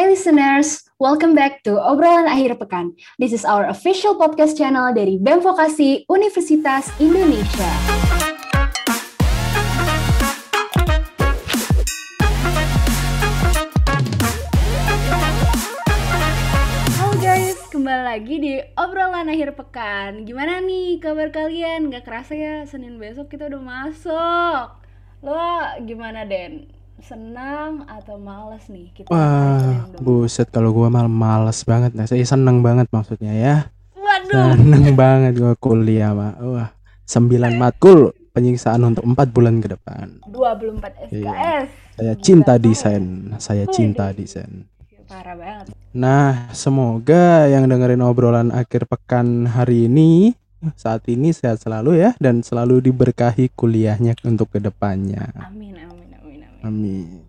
Hai listeners, welcome back to Obrolan Akhir Pekan. This is our official podcast channel dari BEM Vokasi Universitas Indonesia. Halo guys, kembali lagi di Obrolan Akhir Pekan. Gimana nih kabar kalian? Gak kerasa ya, Senin besok kita udah masuk. Lo gimana Den? Senang atau males nih kita Wah, buset kalau gua malah males banget. Nah saya seneng banget maksudnya ya. Waduh. Seneng banget gua kuliah mah wah sembilan matkul penyiksaan untuk empat bulan ke depan. 24 SKS Iya. saya cinta desain. saya cinta desain. Parah banget. Nah semoga yang dengerin obrolan akhir pekan hari ini saat ini sehat selalu ya dan selalu diberkahi kuliahnya untuk ke depannya. Amin amin amin.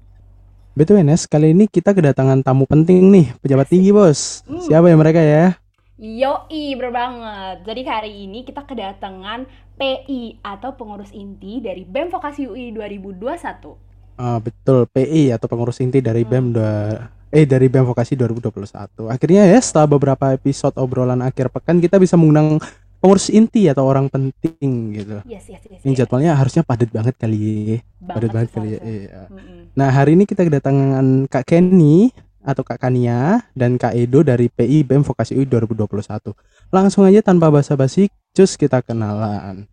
BTW Nes, kali ini kita kedatangan tamu penting nih, pejabat tinggi bos. Hmm. Siapa ya mereka ya? Yoi, bener banget. Jadi hari ini kita kedatangan PI atau pengurus inti dari BEM Vokasi UI 2021. Ah, betul, PI atau pengurus inti dari BEM dua eh dari BEM Vokasi 2021. Akhirnya ya setelah beberapa episode obrolan akhir pekan kita bisa mengundang pengurus inti atau orang penting gitu. Yes, yes, yes. Ini yes. jadwalnya harusnya padat banget kali. Padat banget kali ya. Iya. Mm-mm. Nah, hari ini kita kedatangan Kak Kenny atau Kak Kania dan Kak Edo dari PI BEM Vokasi UI 2021. Langsung aja tanpa basa-basi, cus kita kenalan.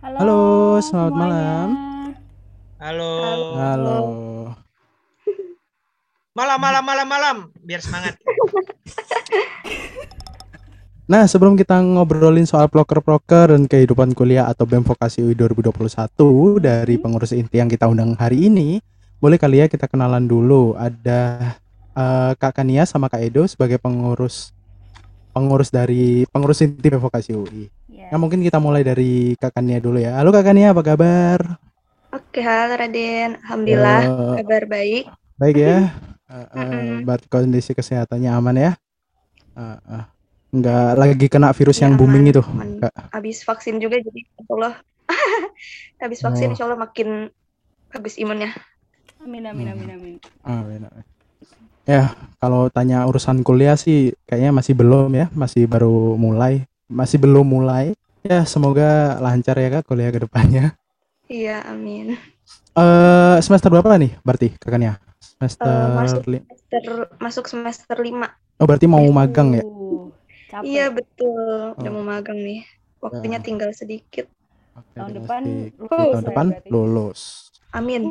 Halo, Halo, selamat semuanya. malam. Halo. Halo. Malam malam malam malam biar semangat. Nah, sebelum kita ngobrolin soal proker-proker dan kehidupan kuliah atau BEM Vokasi UI 2021 dari pengurus inti yang kita undang hari ini, boleh kali ya kita kenalan dulu. Ada eh, Kak Kania sama Kak Edo sebagai pengurus pengurus dari pengurus inti BEM Vokasi UI. Yes. Nah, mungkin kita mulai dari Kak Kania dulu ya. Halo Kak Kania, apa kabar? Oke, halo Raden. Alhamdulillah, Eh, kabar baik. baik ya. Eh, eh, Mm-mm. berarti kondisi kesehatannya aman ya? Eh, eh. Nggak lagi kena virus Ya, yang booming aman, itu. Habis vaksin juga, jadi insya Allah. Habis vaksin, Oh. insya Allah makin bagus imunnya. Amin, amin, amin, amin. Amin, amin. Ya, kalau tanya urusan kuliah sih kayaknya masih belum ya, masih baru mulai, masih belum mulai. Ya, semoga lancar ya Kak kuliah ke depannya. Iya, amin. Eh, semester berapa nih berarti kakaknya? Semester Eh, masuk. Semester, masuk semester 5. Oh, berarti mau magang ya? Capek. Iya, betul. Udah Oh. mau magang nih. Waktunya Ya. tinggal sedikit. Oke, Tahun depan sedikit. lulus tahun depan berarti. lulus. Amin.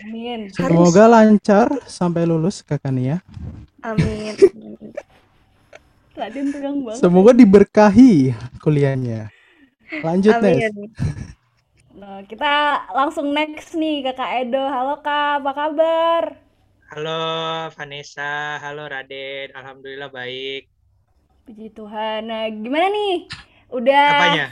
Amin. Harus. Semoga lancar sampai lulus kakaknya. Amin. Raden tegang banget. Semoga diberkahi kuliahnya. Lanjut Nes. Amin. Nah, kita langsung next nih ke Kak Edo. Halo Kak, apa kabar? Halo Vanessa, halo Raden. Alhamdulillah baik. Puji Tuhan. Nah, gimana nih? Udah Apanya?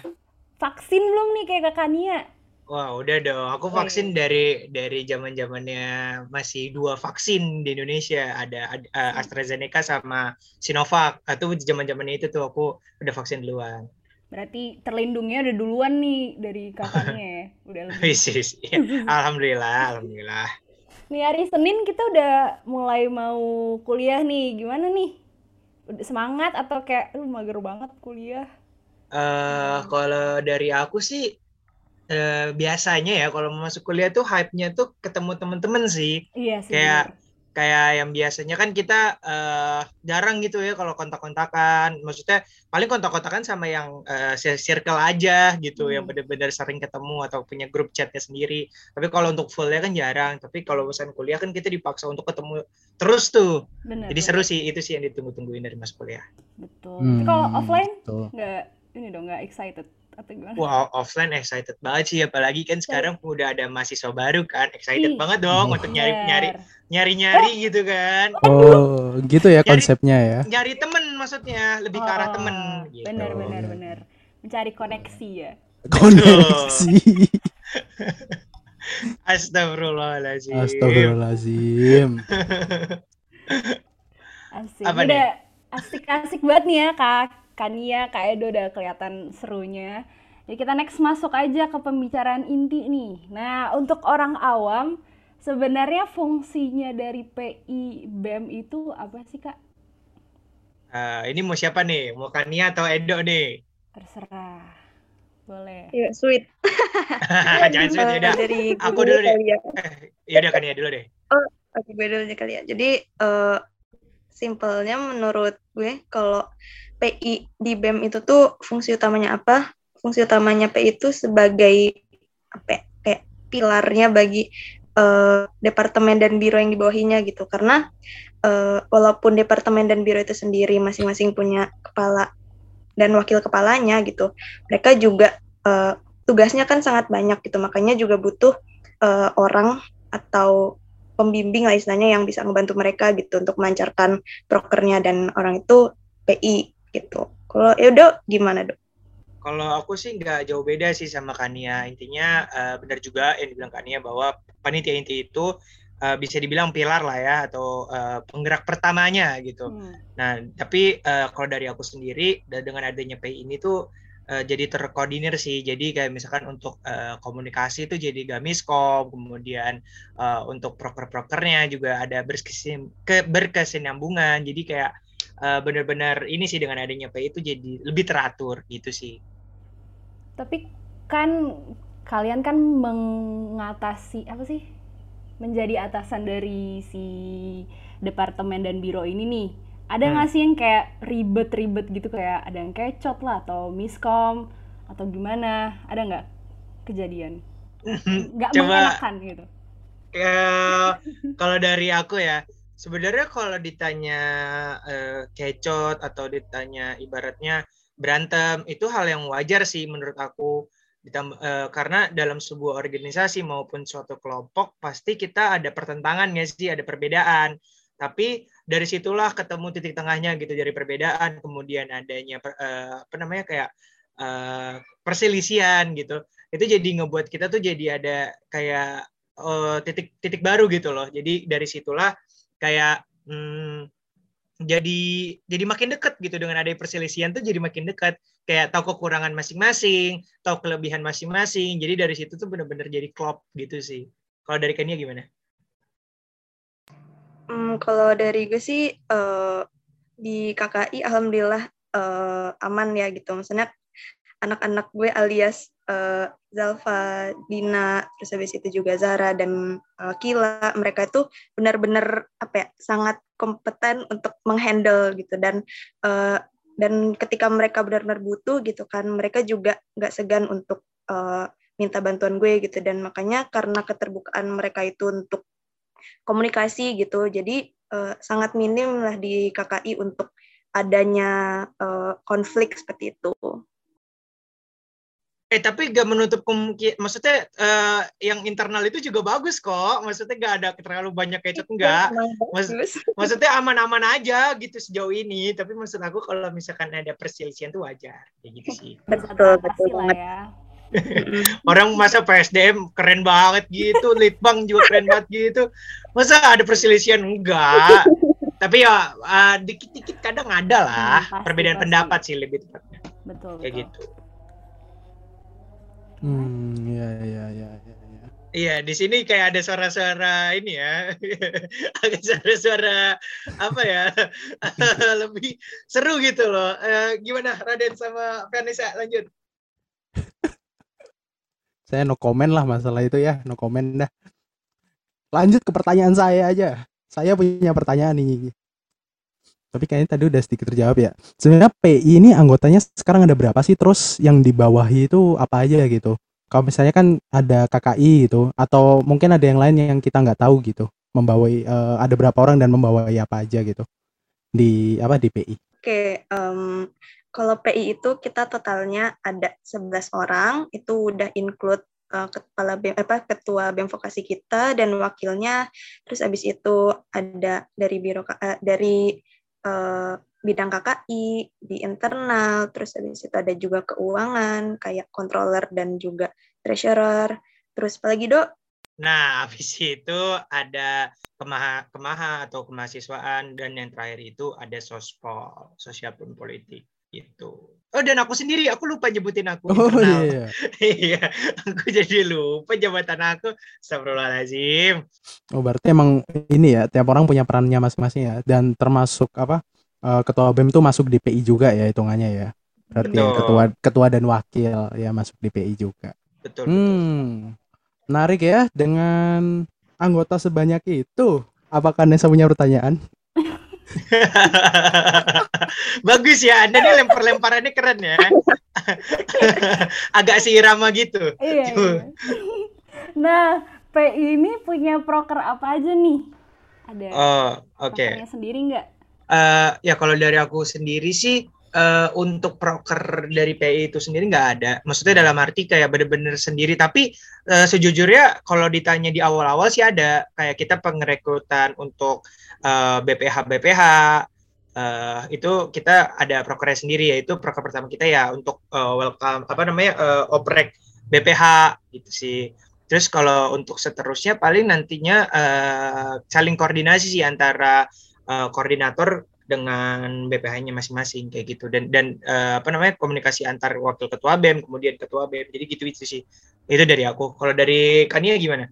vaksin belum nih kayak Kak Kania? Wah, udah dong. Aku vaksin dari dari zaman-zamannya masih dua vaksin di Indonesia. Ada, ada, eh, AstraZeneca sama Sinovac. Itu zaman-zamannya itu tuh aku udah vaksin duluan. Berarti terlindungnya udah duluan nih dari kakaknya ya. Udah lebih. Iya. Alhamdulillah, alhamdulillah. Nih hari Senin kita udah mulai mau kuliah nih. Gimana nih? Semangat atau kayak lu mager banget kuliah? eh kalau dari aku sih eh, biasanya ya kalau masuk kuliah tuh hype-nya tuh ketemu temen-temen sih. Iya sih. kayak kayak yang biasanya kan kita eh, jarang gitu ya kalau kontak-kontakan maksudnya paling kontak-kontakan sama yang eh, ci- circle aja gitu yang Hmm. benar-benar sering ketemu atau punya grup chatnya sendiri tapi kalau untuk fullnya kan jarang tapi kalau misalnya kuliah kan kita dipaksa untuk ketemu terus tuh Bener, jadi bener. seru sih itu sih yang ditunggu-tungguin dari masuk kuliah Betul. Tapi kalau Hmm, offline betul. nggak ini dong nggak excited atau gimana? Wah, offline excited banget sih apalagi kan sekarang udah ada mahasiswa baru kan excited Ih, banget dong Oh. untuk nyari nyari Bener. nyari nyari gitu kan Oh, gitu ya konsepnya ya. nyari temen maksudnya lebih ke arah Oh, temen gitu. Bener Oh, bener iya. bener. Mencari koneksi ya. Koneksi. Astagfirullahaladzim. Astagfirullahaladzim. Asik. Apa udah asik-asik banget nih ya Kak Kania, Kak Edo udah kelihatan serunya. Jadi kita next masuk aja ke pembicaraan inti nih. Nah, untuk orang awam, sebenarnya fungsinya dari PI BEM itu apa sih kak? Uh, ini mau siapa nih? Mau Kania atau Edo nih? Terserah. Boleh. Ya, sweet. Jangan sweet ya udah. Dari Aku dulu deh. Ya. ya udah Kania dulu deh. Oh, oke gue dulu kali ya. Jadi uh, simpelnya menurut gue kalau PI di BEM itu tuh fungsi utamanya apa? Fungsi utamanya PI itu sebagai apa ya, kayak pilarnya bagi uh, departemen dan biro yang dibawahinya gitu. Karena uh, walaupun departemen dan biro itu sendiri masing-masing punya kepala dan wakil kepalanya gitu, mereka juga uh, tugasnya kan sangat banyak gitu. Makanya juga butuh uh, orang atau pembimbing lah istilahnya yang bisa ngebantu mereka gitu untuk melancarkan prokernya dan orang itu PI gitu. Kalau Edo gimana dok? Kalau aku sih nggak jauh beda sih sama Kania. Intinya uh, benar juga yang dibilang Kania bahwa panitia inti itu uh, bisa dibilang pilar lah ya atau uh, penggerak pertamanya gitu. Hmm. Nah, tapi uh, kalau dari aku sendiri dengan adanya PI ini tuh uh, jadi terkoordinir sih. Jadi kayak misalkan untuk uh, komunikasi itu jadi Gamiskom, kemudian uh, untuk proker-prokernya juga ada berkesin ke berkesinambungan. Jadi kayak uh, benar-benar ini sih dengan adanya PI itu jadi lebih teratur gitu sih. Tapi kan kalian kan mengatasi apa sih? Menjadi atasan dari si departemen dan biro ini nih ada hmm. nggak hmm. sih yang kayak ribet-ribet gitu kayak ada yang kecot lah atau miskom atau gimana ada nggak kejadian nggak mengenakan gitu ya kalau dari aku ya sebenarnya kalau ditanya uh, kecot atau ditanya ibaratnya berantem itu hal yang wajar sih menurut aku. Ditambah uh, karena dalam sebuah organisasi maupun suatu kelompok pasti kita ada pertentangan ya sih? Ada perbedaan. Tapi dari situlah ketemu titik tengahnya gitu dari perbedaan kemudian adanya uh, apa namanya kayak uh, perselisihan gitu. Itu jadi ngebuat kita tuh jadi ada kayak uh, titik titik baru gitu loh. Jadi dari situlah kayak hmm, jadi jadi makin dekat gitu dengan ada perselisihan tuh jadi makin dekat kayak tahu kekurangan masing-masing tahu kelebihan masing-masing jadi dari situ tuh bener-bener jadi klop gitu sih kalau dari Kania gimana? Hmm, kalau dari gue sih uh, di KKI alhamdulillah uh, aman ya gitu. Maksudnya anak-anak gue alias uh, Zalfa, Dina, terus habis itu juga Zara dan uh, Kila, mereka itu benar-benar apa ya sangat kompeten untuk menghandle gitu dan uh, dan ketika mereka benar-benar butuh gitu kan mereka juga nggak segan untuk uh, minta bantuan gue gitu dan makanya karena keterbukaan mereka itu untuk komunikasi gitu. Jadi uh, sangat minim lah di KKI untuk adanya uh, konflik seperti itu. Eh tapi gak menutup kemungkinan, maksudnya uh, yang internal itu juga bagus kok. Maksudnya gak ada terlalu banyak kecot enggak. Maksud, maksudnya aman-aman aja gitu sejauh ini. Tapi maksud aku kalau misalkan ada perselisihan tuh wajar, kayak gitu sih. Betul betul banget. Ya. Orang masa PSDM keren banget gitu, Litbang juga keren banget gitu. Masa ada perselisihan enggak? Tapi ya uh, dikit-dikit kadang ada lah hmm, pasti, perbedaan pasti. pendapat sih lebih tepatnya. Betul, Kayak gitu. Hmm, ya ya ya ya. ya. Iya, di sini kayak ada suara-suara ini ya. ada suara-suara apa ya? lebih seru gitu loh. Uh, gimana Raden sama Vanessa lanjut? saya no comment lah masalah itu ya no comment dah lanjut ke pertanyaan saya aja saya punya pertanyaan nih tapi kayaknya tadi udah sedikit terjawab ya. Sebenarnya PI ini anggotanya sekarang ada berapa sih? Terus yang di bawahi itu apa aja gitu? Kalau misalnya kan ada KKI gitu atau mungkin ada yang lain yang kita nggak tahu gitu membawai uh, ada berapa orang dan membawai apa aja gitu di apa di PI oke okay, um, kalau PI itu kita totalnya ada 11 orang, itu udah include uh, kepala BEM, apa ketua BEM vokasi kita dan wakilnya. Terus habis itu ada dari biro uh, dari uh, bidang KKI di internal, terus habis itu ada juga keuangan kayak controller dan juga treasurer. Terus apa lagi, Dok? Nah, habis itu ada kemaha, kemaha atau kemahasiswaan dan yang terakhir itu ada sospol, sosial politik Gitu. Oh dan aku sendiri, aku lupa nyebutin aku Oh internal. iya. Iya, aku jadi lupa jabatan aku. Astagfirullahaladzim. Oh berarti emang ini ya tiap orang punya perannya masing-masing ya dan termasuk apa eh, ketua BEM tuh masuk di PI juga ya hitungannya ya. Berarti Betul. ketua ketua dan wakil ya masuk di PI juga. Betul, betul. Hmm. Menarik ya dengan anggota sebanyak itu. Apakah Nesa punya pertanyaan? Bagus ya, Anda nih lempar-lemparannya keren ya. Agak seirama gitu. Iya. Iya. Nah, PI ini punya proker apa aja nih? Ada Oh, oke. prokernya sendiri nggak? Eh, ya kalau dari aku sendiri sih eh, untuk proker dari PI itu sendiri nggak ada. Maksudnya dalam arti kayak bener-bener sendiri. Tapi eh, sejujurnya kalau ditanya di awal-awal sih ada kayak kita pengrekrutan untuk eh, BPH BPH eh, itu kita ada prokernya sendiri yaitu proker pertama kita ya untuk eh, welcome apa namanya eh, oprek BPH gitu sih. Terus kalau untuk seterusnya paling nantinya eh, saling koordinasi sih antara eh, koordinator dengan BPH-nya masing-masing kayak gitu. Dan dan eh, apa namanya komunikasi antar wakil ketua BEM kemudian ketua BEM jadi gitu itu sih. Itu dari aku. Kalau dari Kania gimana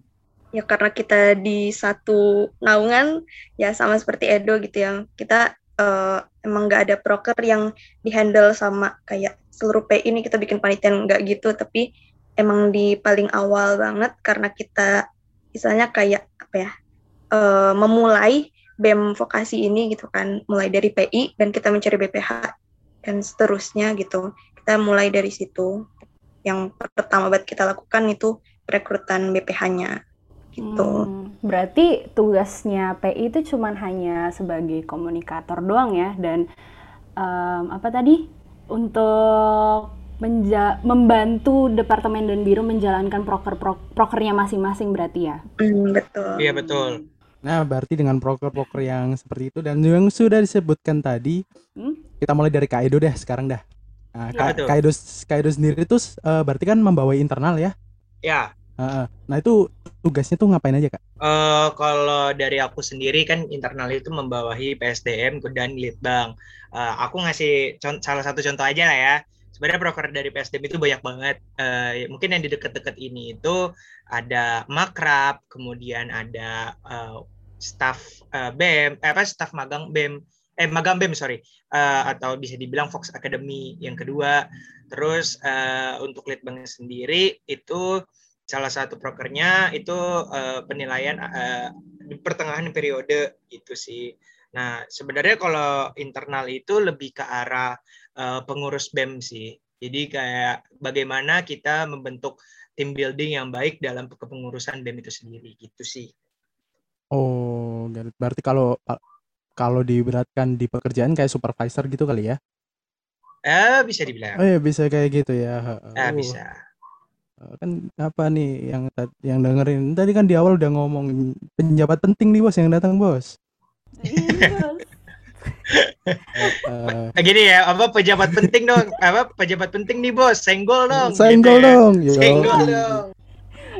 ya karena kita di satu naungan ya sama seperti Edo gitu ya kita eh, emang nggak ada proker yang dihandle sama kayak seluruh PI ini kita bikin panitian nggak gitu. Tapi emang di paling awal banget karena kita misalnya kayak apa ya eh, memulai BEM vokasi ini gitu kan. Mulai dari PI dan kita mencari BPH dan seterusnya gitu. Kita mulai dari situ. Yang pertama banget kita lakukan itu perekrutan BPH-nya gitu. Hmm, berarti tugasnya PI itu cuman hanya sebagai komunikator doang ya dan em, apa tadi untuk menja- membantu departemen dan biro menjalankan proker prokernya masing-masing berarti ya. Hmm, betul. iya betul Nah, berarti dengan proker-proker yang seperti itu dan yang sudah disebutkan tadi, Hmm? kita mulai dari Kak Edo deh sekarang dah. Nah, Iya, Kak, betul. Edo, Kak Edo sendiri itu eh, berarti kan membawa internal ya? ya Nah, itu tugasnya tuh ngapain aja, Kak? Eh, kalau dari aku sendiri kan internal itu membawahi PSDM dan Litbang. Eh, aku ngasih salah satu contoh aja lah ya. Sebenarnya proker dari PSDM itu banyak banget. Eh, mungkin yang di deket-deket ini itu ada makrab, kemudian ada eh, staff eh, BEM, eh, apa staff magang BEM, eh magang BEM sorry, Eh, atau bisa dibilang Fox Academy yang kedua. Terus eh, untuk Litbang sendiri itu salah satu prokernya itu eh, penilaian eh, di pertengahan periode gitu sih. Nah, sebenarnya kalau internal itu lebih ke arah eh, pengurus BEM sih. Jadi kayak bagaimana kita membentuk tim building yang baik dalam kepengurusan BEM itu sendiri gitu sih. Oh, berarti kalau kalau diberatkan di pekerjaan kayak supervisor gitu kali ya? Eh, bisa dibilang. Oh ya bisa kayak gitu ya. Heeh. Eh, Oh, bisa. Eh, kan apa nih yang yang dengerin tadi kan di awal udah ngomong penjabat penting nih bos yang datang bos. Eh, gini ya, apa pejabat penting dong? Apa pejabat penting nih, Bos? Senggol dong. senggol gitu ya. dong. yo. Senggol dong.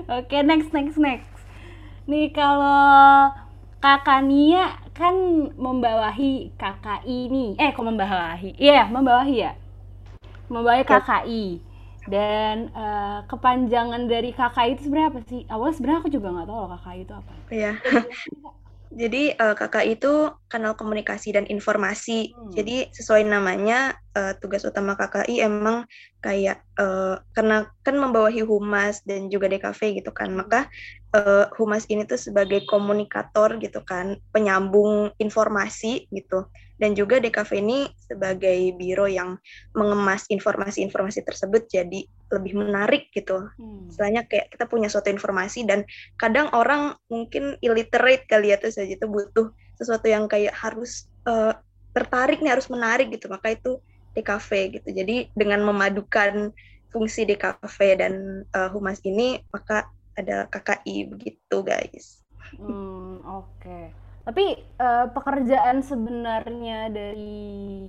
Oke, next, next, next. Nih kalau kakak Nia kan membawahi KKI nih. Eh, kok membawahi? Iya, membawahi ya. Membawahi KKI. Dan eh, kepanjangan dari KKI itu sebenarnya apa sih? Awalnya sebenarnya aku juga nggak tahu loh KKI itu apa. Ya. Jadi eh, kakak itu kanal komunikasi dan informasi. Hmm. Jadi sesuai namanya eh, tugas utama KKI emang kayak eh, karena kan membawahi humas dan juga DKV gitu kan. Maka eh, humas ini tuh sebagai komunikator gitu kan, penyambung informasi gitu. Dan juga DKV ini sebagai biro yang mengemas informasi-informasi tersebut jadi lebih menarik gitu Hmm. istilahnya kayak kita punya suatu informasi dan kadang orang mungkin illiterate kali ya terus aja itu butuh sesuatu yang kayak harus eh, tertarik nih harus menarik gitu maka itu DKV gitu jadi dengan memadukan fungsi DKV dan eh, humas ini maka ada KKI begitu guys Hmm, oke. Tapi eh, pekerjaan sebenarnya dari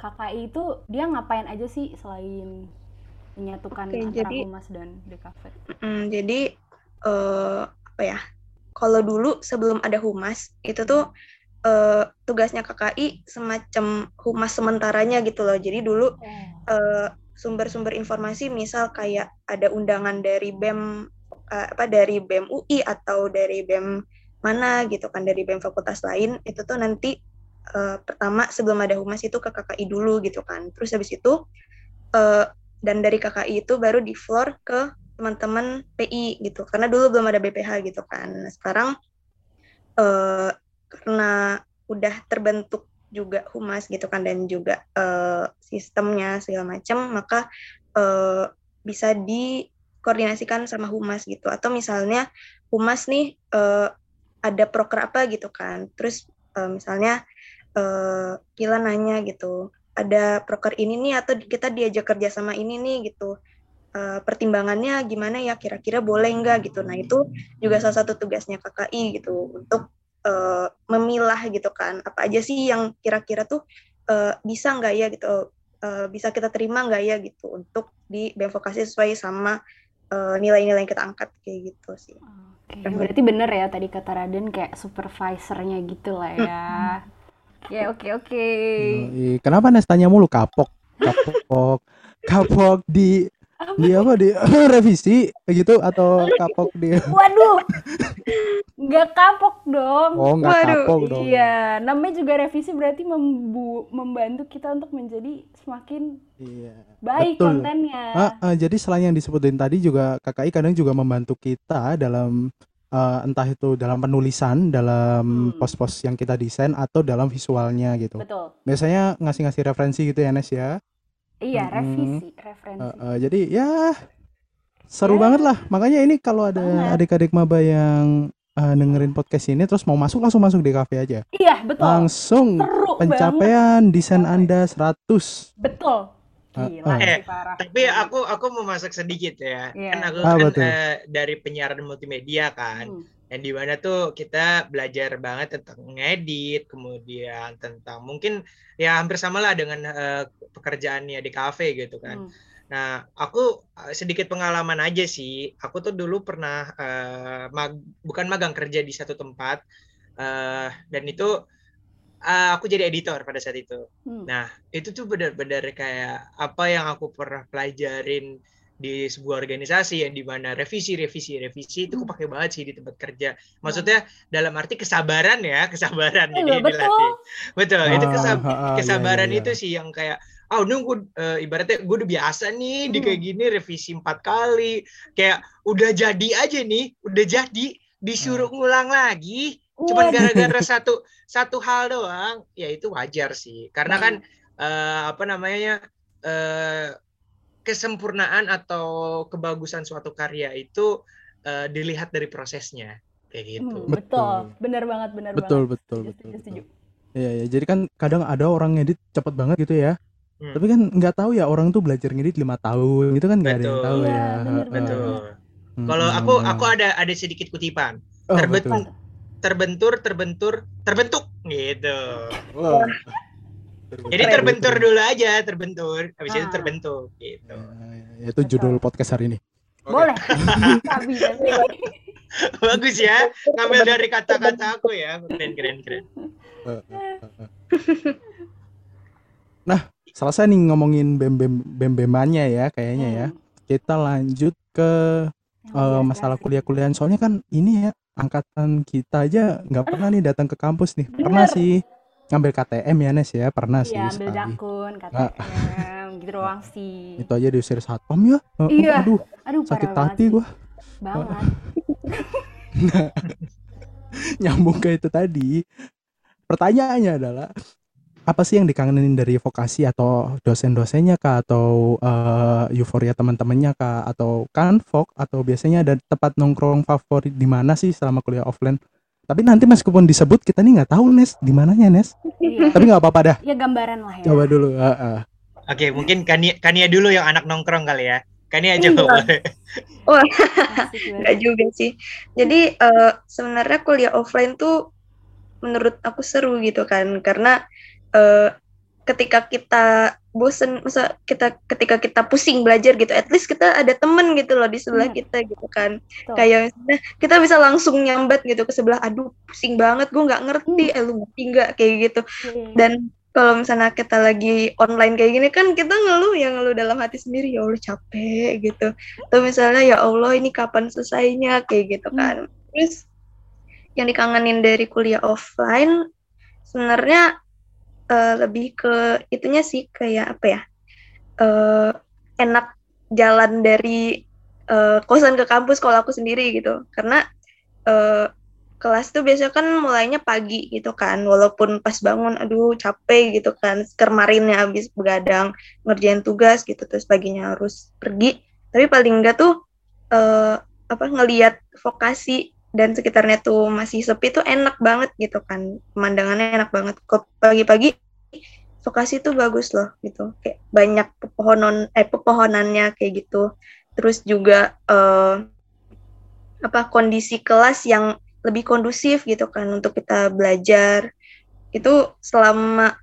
KKI itu dia ngapain aja sih selain menyatukan Oke, antara jadi- humas dan DKV? Mm, jadi eh, apa ya? Kalau dulu sebelum ada humas itu tuh eh, tugasnya KKI semacam humas sementaranya gitu loh. Jadi dulu eh, sumber-sumber informasi misal kayak ada undangan dari BEM eh, apa dari BEM UI atau dari BEM mana gitu kan dari BEM fakultas lain itu tuh nanti eh, pertama sebelum ada humas itu ke KKI dulu gitu kan. Terus habis itu eh, dan dari KKI itu baru di floor ke teman-teman PI gitu. Karena dulu belum ada BPH gitu kan. Nah, sekarang eh, karena udah terbentuk juga humas gitu kan dan juga eh, sistemnya segala macam maka eh, bisa dikoordinasikan sama humas gitu atau misalnya humas nih eh, ada proker apa gitu kan. Terus eh, misalnya eh, Kila nanya gitu ada proker ini nih atau kita diajak kerja sama ini nih gitu. Eh, pertimbangannya gimana ya? Kira-kira boleh nggak? gitu. Nah itu juga salah satu tugasnya KKI gitu untuk eh, memilah gitu kan. Apa aja sih yang kira-kira tuh eh, bisa nggak ya gitu eh, bisa kita terima nggak ya gitu untuk di BEM vokasi sesuai sama nilai-nilai yang kita angkat kayak gitu sih Oke, berarti bener ya tadi kata Raden kayak supervisornya gitu lah ya. Ya oke oke. Kenapa Nes tanya mulu kapok? Kapok. Kapok di di apa di revisi gitu atau kapok di Waduh, nggak kapok dong. Oh, nggak Waduh, kapok dong. Iya, namanya juga revisi berarti membu membantu kita untuk menjadi semakin Iya. baik Betul. kontennya. Ah, ah, jadi selain yang disebutin tadi juga KKI kadang juga membantu kita dalam eh, entah itu dalam penulisan, dalam Hmm. pos-pos yang kita desain atau dalam visualnya gitu. Betul. Biasanya ngasih-ngasih referensi gitu ya Nes ya. Iya, Mm-mm. revisi, referensi. Eh, eh, jadi ya seru Ya. banget lah. Makanya ini kalau ada adik-adik maba yang eh, dengerin podcast ini terus mau masuk langsung masuk di cafe aja. Iya, betul. Langsung Seru banget. pencapaian desain Anda 100. Betul. Ah, Gila ah. sih Eh, parah. Tapi aku aku mau masuk sedikit ya. Iya. Kan aku Ah, kan betul. eh, dari penyiaran multimedia kan. Hmm. yang di mana tuh kita belajar banget tentang ngedit, kemudian tentang mungkin ya hampir sama lah dengan eh, pekerjaannya di kafe gitu kan. Hmm. Nah, aku eh, sedikit pengalaman aja sih. Aku tuh dulu pernah eh, mag- bukan magang kerja di satu tempat eh, dan itu eh, aku jadi editor pada saat itu. Hmm. Nah, itu tuh benar-benar kayak apa yang aku pernah pelajarin di sebuah organisasi yang di mana revisi, revisi, revisi itu aku pakai banget sih di tempat kerja. Maksudnya dalam arti kesabaran ya, kesabaran Iya, jadi betul. dilatih. Betul, itu Ah, kesab- ah, kesabaran iya, iya. itu sih yang kayak ah udah gue eh, ibaratnya gue udah biasa nih di Hmm. kayak gini revisi empat kali kayak udah jadi aja nih udah jadi disuruh ngulang lagi cuman gara-gara satu satu hal doang ya itu wajar sih karena kan eh, apa namanya eh, kesempurnaan atau kebagusan suatu karya itu eh, dilihat dari prosesnya kayak gitu Hmm, betul. Betul. Bener banget, bener Betul, banget. betul, Setuju, betul, setuju, setuju. betul. Iya, iya. Jadi kan kadang ada orang ngedit cepet banget gitu ya. Hmm. Tapi kan nggak tahu ya orang tuh belajar ngedit lima tahun gitu kan nggak ada yang tahu ya. bener, Heeh. betul Mm-mm. kalau aku aku ada ada sedikit kutipan Oh, terbentuk betul. terbentur terbentur terbentuk gitu Wah. jadi terbentur dulu aja terbentur habis itu Ah. terbentuk gitu Ya, itu judul podcast hari ini. Boleh. Bagus ya ngambil dari kata-kata aku ya keren keren keren Selesai nih ngomongin bem-bem bem-bemannya ya kayaknya ya. Hmm. Kita lanjut ke biasa masalah sih. kuliah-kuliahan soalnya kan ini ya angkatan kita aja nggak pernah nih datang ke kampus nih. Pernah Bener. sih ngambil KTM ya Nes ya, pernah sih Iya, ambil sekali. jakun, KTM, gitu doang sih. Itu aja diusir satpam ya. Eh, Iya. Aduh, Aduh, parah sakit hati sih. gua. Banget. Nyambung ke itu tadi. Pertanyaannya adalah apa sih yang dikangenin dari vokasi atau dosen-dosennya kah atau eh, euforia teman-temannya kah atau kan Vok atau biasanya ada tempat nongkrong favorit di mana sih selama kuliah offline? Tapi nanti meskipun disebut kita nih nggak tahu Nes di mananya Nes. Iya. Tapi nggak apa-apa dah. Ya gambaran lah ya. Coba dulu. Heeh. oke mungkin Kania, Kania dulu yang anak nongkrong kali ya Kania aja Iya. boleh Asik Enggak banget. juga sih. Jadi eh, sebenarnya kuliah offline tuh menurut aku seru gitu kan karena eh, ketika kita bosen masa kita ketika kita pusing belajar gitu at least kita ada temen gitu loh di sebelah Hmm. kita gitu kan Betul. kayak misalnya kita bisa langsung nyambat gitu ke sebelah aduh pusing banget gue nggak ngerti eh lu ngerti nggak kayak gitu Iya. dan kalau misalnya kita lagi online kayak gini kan kita ngeluh yang ngeluh dalam hati sendiri ya Allah capek gitu atau misalnya ya Allah ini kapan selesainya kayak gitu Hmm. kan terus yang dikangenin dari kuliah offline sebenarnya eh, lebih ke itunya sih kayak apa ya eh, enak jalan dari eh, kosan ke kampus kalau aku sendiri gitu. Karena eh, kelas tuh biasanya kan mulainya pagi gitu kan walaupun pas bangun aduh capek gitu kan. Kemarinnya habis begadang ngerjain tugas gitu terus paginya harus pergi. Tapi paling enggak tuh eh, apa ngelihat vokasi dan sekitarnya tuh masih sepi tuh enak banget gitu kan. Pemandangannya enak banget. Kok pagi-pagi vokasi tuh bagus loh gitu. Kayak banyak pepohonan eh pepohonannya kayak gitu. Terus juga eh, apa kondisi kelas yang lebih kondusif gitu kan untuk kita belajar. Itu selama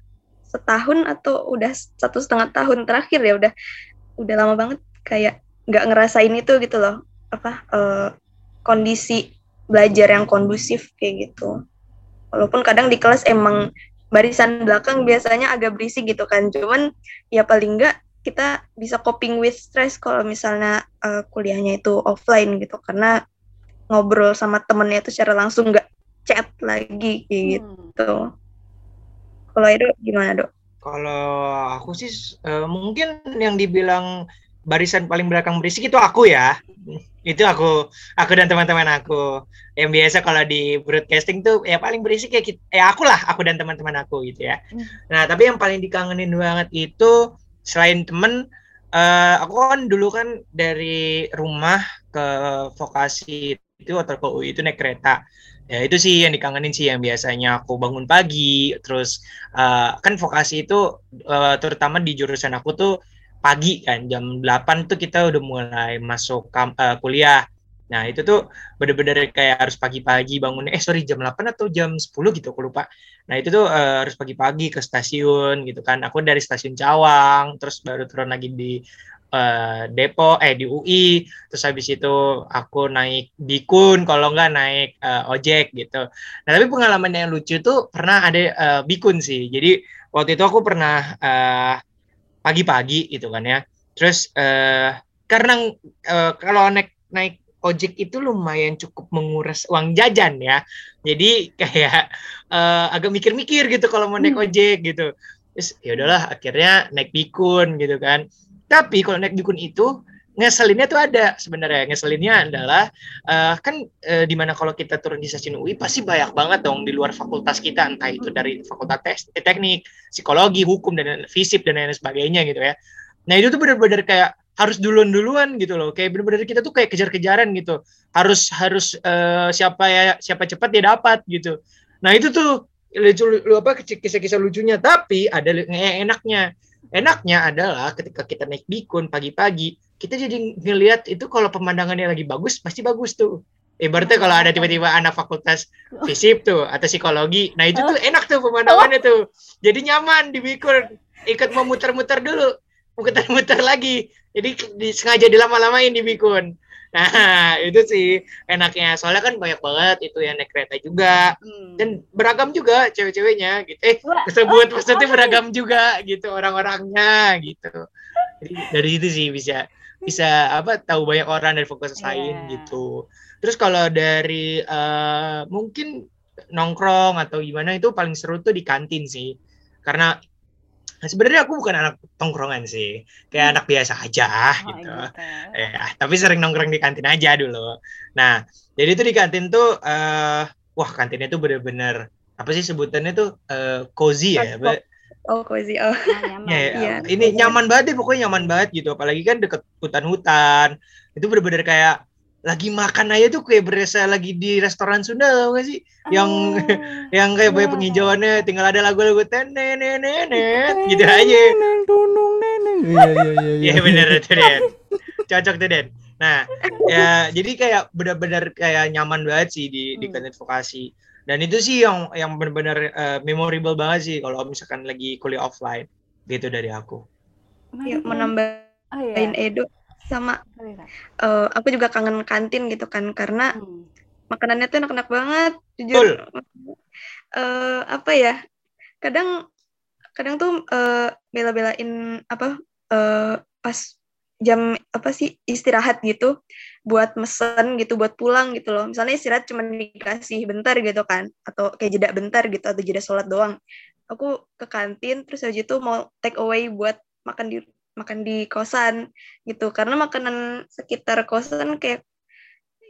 setahun atau udah satu setengah tahun terakhir ya udah udah lama banget kayak nggak ngerasain itu gitu loh. Apa eh, kondisi belajar yang kondusif kayak gitu walaupun kadang di kelas emang barisan belakang biasanya agak berisik gitu kan cuman ya paling enggak kita bisa coping with stress kalau misalnya eh, kuliahnya itu offline gitu karena ngobrol sama temennya itu secara langsung nggak chat lagi kayak Hmm. gitu kalau itu gimana dok? Kalau aku sih eh, mungkin yang dibilang barisan paling belakang berisik itu aku ya. Itu aku, aku dan teman-teman aku. Yang biasa kalau di broadcasting tuh ya paling berisik ya kita, ya aku lah, aku dan teman-teman aku gitu ya. Hmm. Nah, tapi yang paling dikangenin banget itu selain temen eh, aku kan dulu kan dari rumah ke vokasi itu atau ke UI itu naik kereta. Ya itu sih yang dikangenin sih yang biasanya aku bangun pagi terus eh, kan vokasi itu eh, terutama di jurusan aku tuh pagi kan jam 8 tuh kita udah mulai masuk kam- eh, kuliah. Nah, itu tuh bener-bener kayak harus pagi-pagi bangun eh sorry jam 8 atau jam 10 gitu aku lupa. Nah, itu tuh eh, harus pagi-pagi ke stasiun gitu kan. Aku dari stasiun Cawang terus baru turun lagi di eh, Depok eh di UI terus habis itu aku naik bikun kalau nggak naik eh, ojek gitu. Nah, tapi pengalaman yang lucu tuh pernah ada eh, bikun sih. Jadi waktu itu aku pernah eh, pagi-pagi gitu kan ya. Terus eh, karena eh, kalau naik naik ojek itu lumayan cukup menguras uang jajan ya. Jadi kayak eh, agak mikir-mikir gitu kalau mau naik Hmm. ojek gitu. Terus ya udahlah akhirnya naik bikun gitu kan. Tapi kalau naik bikun itu ngeselinnya tuh ada sebenarnya. Ngeselinnya adalah eh, kan eh, di mana kalau kita turun di stasiun UI pasti banyak banget dong di luar fakultas kita entah itu dari fakultas tes- eh, teknik, psikologi, hukum dan fisip dan lain sebagainya gitu ya. Nah itu tuh bener-bener kayak harus duluan-duluan gitu loh. Kayak bener-bener kita tuh kayak kejar-kejaran gitu. Harus harus eh, siapa ya siapa cepat dia dapat gitu. Nah itu tuh lucu lu apa kisah-kisah lucunya. Tapi ada enaknya. Enaknya adalah ketika kita naik bikun pagi-pagi, kita jadi ngelihat itu kalau pemandangannya lagi bagus pasti bagus tuh. Ibaratnya kalau ada tiba-tiba anak fakultas fisip tuh atau psikologi, nah itu tuh enak tuh pemandangannya tuh. Jadi nyaman di bikun, ikut mau muter-muter dulu, muter-muter lagi. Jadi di, sengaja dilama-lamain di bikun. Nah, itu sih enaknya. Soalnya kan banyak banget itu yang naik kereta juga Hmm. dan beragam juga cewek-ceweknya gitu. Eh, tersebut oh, maksudnya oh. beragam juga gitu orang-orangnya gitu. Jadi dari itu sih bisa bisa apa tahu banyak orang dari fokus lain Iya. gitu. Terus kalau dari eh, mungkin nongkrong atau gimana itu paling seru tuh di kantin sih. Karena sebenarnya aku bukan anak tongkrongan sih. Kayak Hmm. anak biasa aja Oh, gitu. gitu. Ya, tapi sering nongkrong di kantin aja dulu. Nah, jadi itu di kantin tuh eh wah kantinnya tuh bener-bener apa sih sebutannya tuh eh cozy ya. Hotspot. Oh, cozy. Oh. Ah, nyaman. Ya, ya, Iya. ini nyaman banget deh pokoknya nyaman banget gitu apalagi kan deket hutan-hutan itu bener-bener kayak lagi makan aja tuh kayak berasa lagi di restoran Sunda tau gak sih yang Oh. yang kayak banyak Iya. penghijauannya tinggal ada lagu-lagu tenenenenet gitu aja Neneng, tunung, neneng. Iya iya iya. Iya bener tuh Den cocok tuh Den nah ya jadi kayak bener-bener kayak nyaman banget sih di di Hmm. kantin vokasi dan itu sih yang yang bener-bener eh, memorable banget sih kalau misalkan lagi kuliah offline gitu dari aku ya Mana? menambahin Oh iya. Edo sama eh, aku juga kangen kantin gitu kan karena Hmm. makanannya tuh enak-enak banget jujur Eh, apa ya kadang kadang tuh eh, bela-belain apa eh, pas jam apa sih istirahat gitu buat mesen gitu buat pulang gitu loh. Misalnya istirahat cuma dikasih bentar gitu kan atau kayak jeda bentar gitu atau jeda sholat doang. Aku ke kantin terus habis itu mau take away buat makan di makan di kosan gitu. Karena makanan sekitar kosan kayak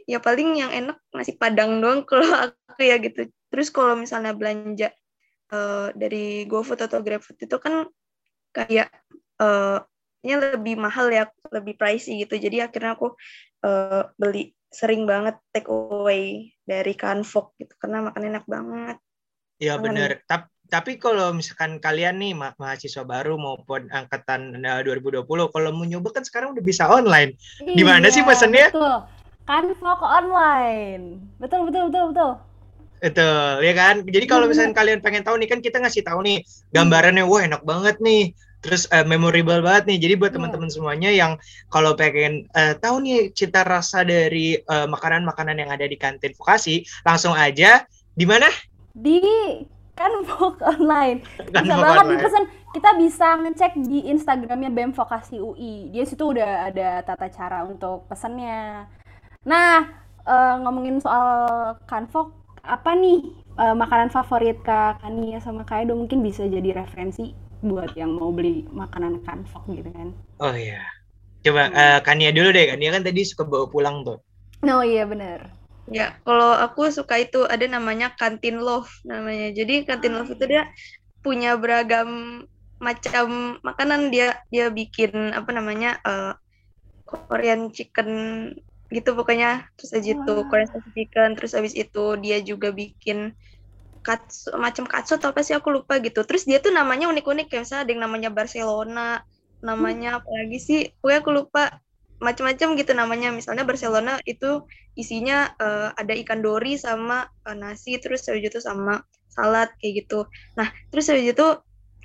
ya paling yang enak nasi padang doang kalau aku ya gitu. Terus kalau misalnya belanja eh, dari GoFood atau GrabFood itu kan kayak eh nya lebih mahal ya lebih pricey gitu jadi akhirnya aku eh, beli sering banget take away dari Canfok gitu karena makan enak banget Ya Kangen. benar. Tap- Tapi kalau misalkan kalian nih ma- mahasiswa baru maupun angkatan eh, 2020, kalau mau nyoba kan sekarang udah bisa online. Di mana sih Iya, pesennya? Betul. Canvok online. Betul, betul, betul, betul. Betul, ya kan? Jadi kalau Bener. misalkan kalian pengen tahu nih kan kita ngasih tahu nih gambarannya, wah enak banget nih. Terus eh, memorable banget nih. Jadi buat Iya. teman-teman semuanya yang kalau pengen eh, tahu nih cita rasa dari eh, makanan-makanan yang ada di kantin vokasi, langsung aja di mana? Di Canvok online. Kan Bisa banget Online. dipesan. Kita bisa ngecek di Instagramnya BEM Vokasi UI. Dia situ udah ada tata cara untuk pesannya. Nah, eh, ngomongin soal Canvok, apa nih eh, makanan favorit Kak Kania sama Kak Edo mungkin bisa jadi referensi buat yang mau beli makanan Canvok gitu kan. Oh iya. Coba Hmm. eh, Kania dulu deh. Kania kan tadi suka bawa pulang tuh. Oh iya bener. ya kalau aku suka itu ada namanya kantin love namanya jadi kantin love itu dia punya beragam macam makanan dia dia bikin apa namanya eh, Korean chicken gitu pokoknya terus aja itu. Korean spicy chicken terus habis itu dia juga bikin katsu macam katsu atau apa sih aku lupa gitu. Terus dia tuh namanya unik-unik kayak misalnya ada yang namanya Barcelona namanya apa lagi sih pokoknya aku lupa macam-macam gitu namanya. Misalnya Barcelona itu isinya eh, ada ikan dori sama eh, nasi terus habis itu sama salad kayak gitu. Nah terus habis itu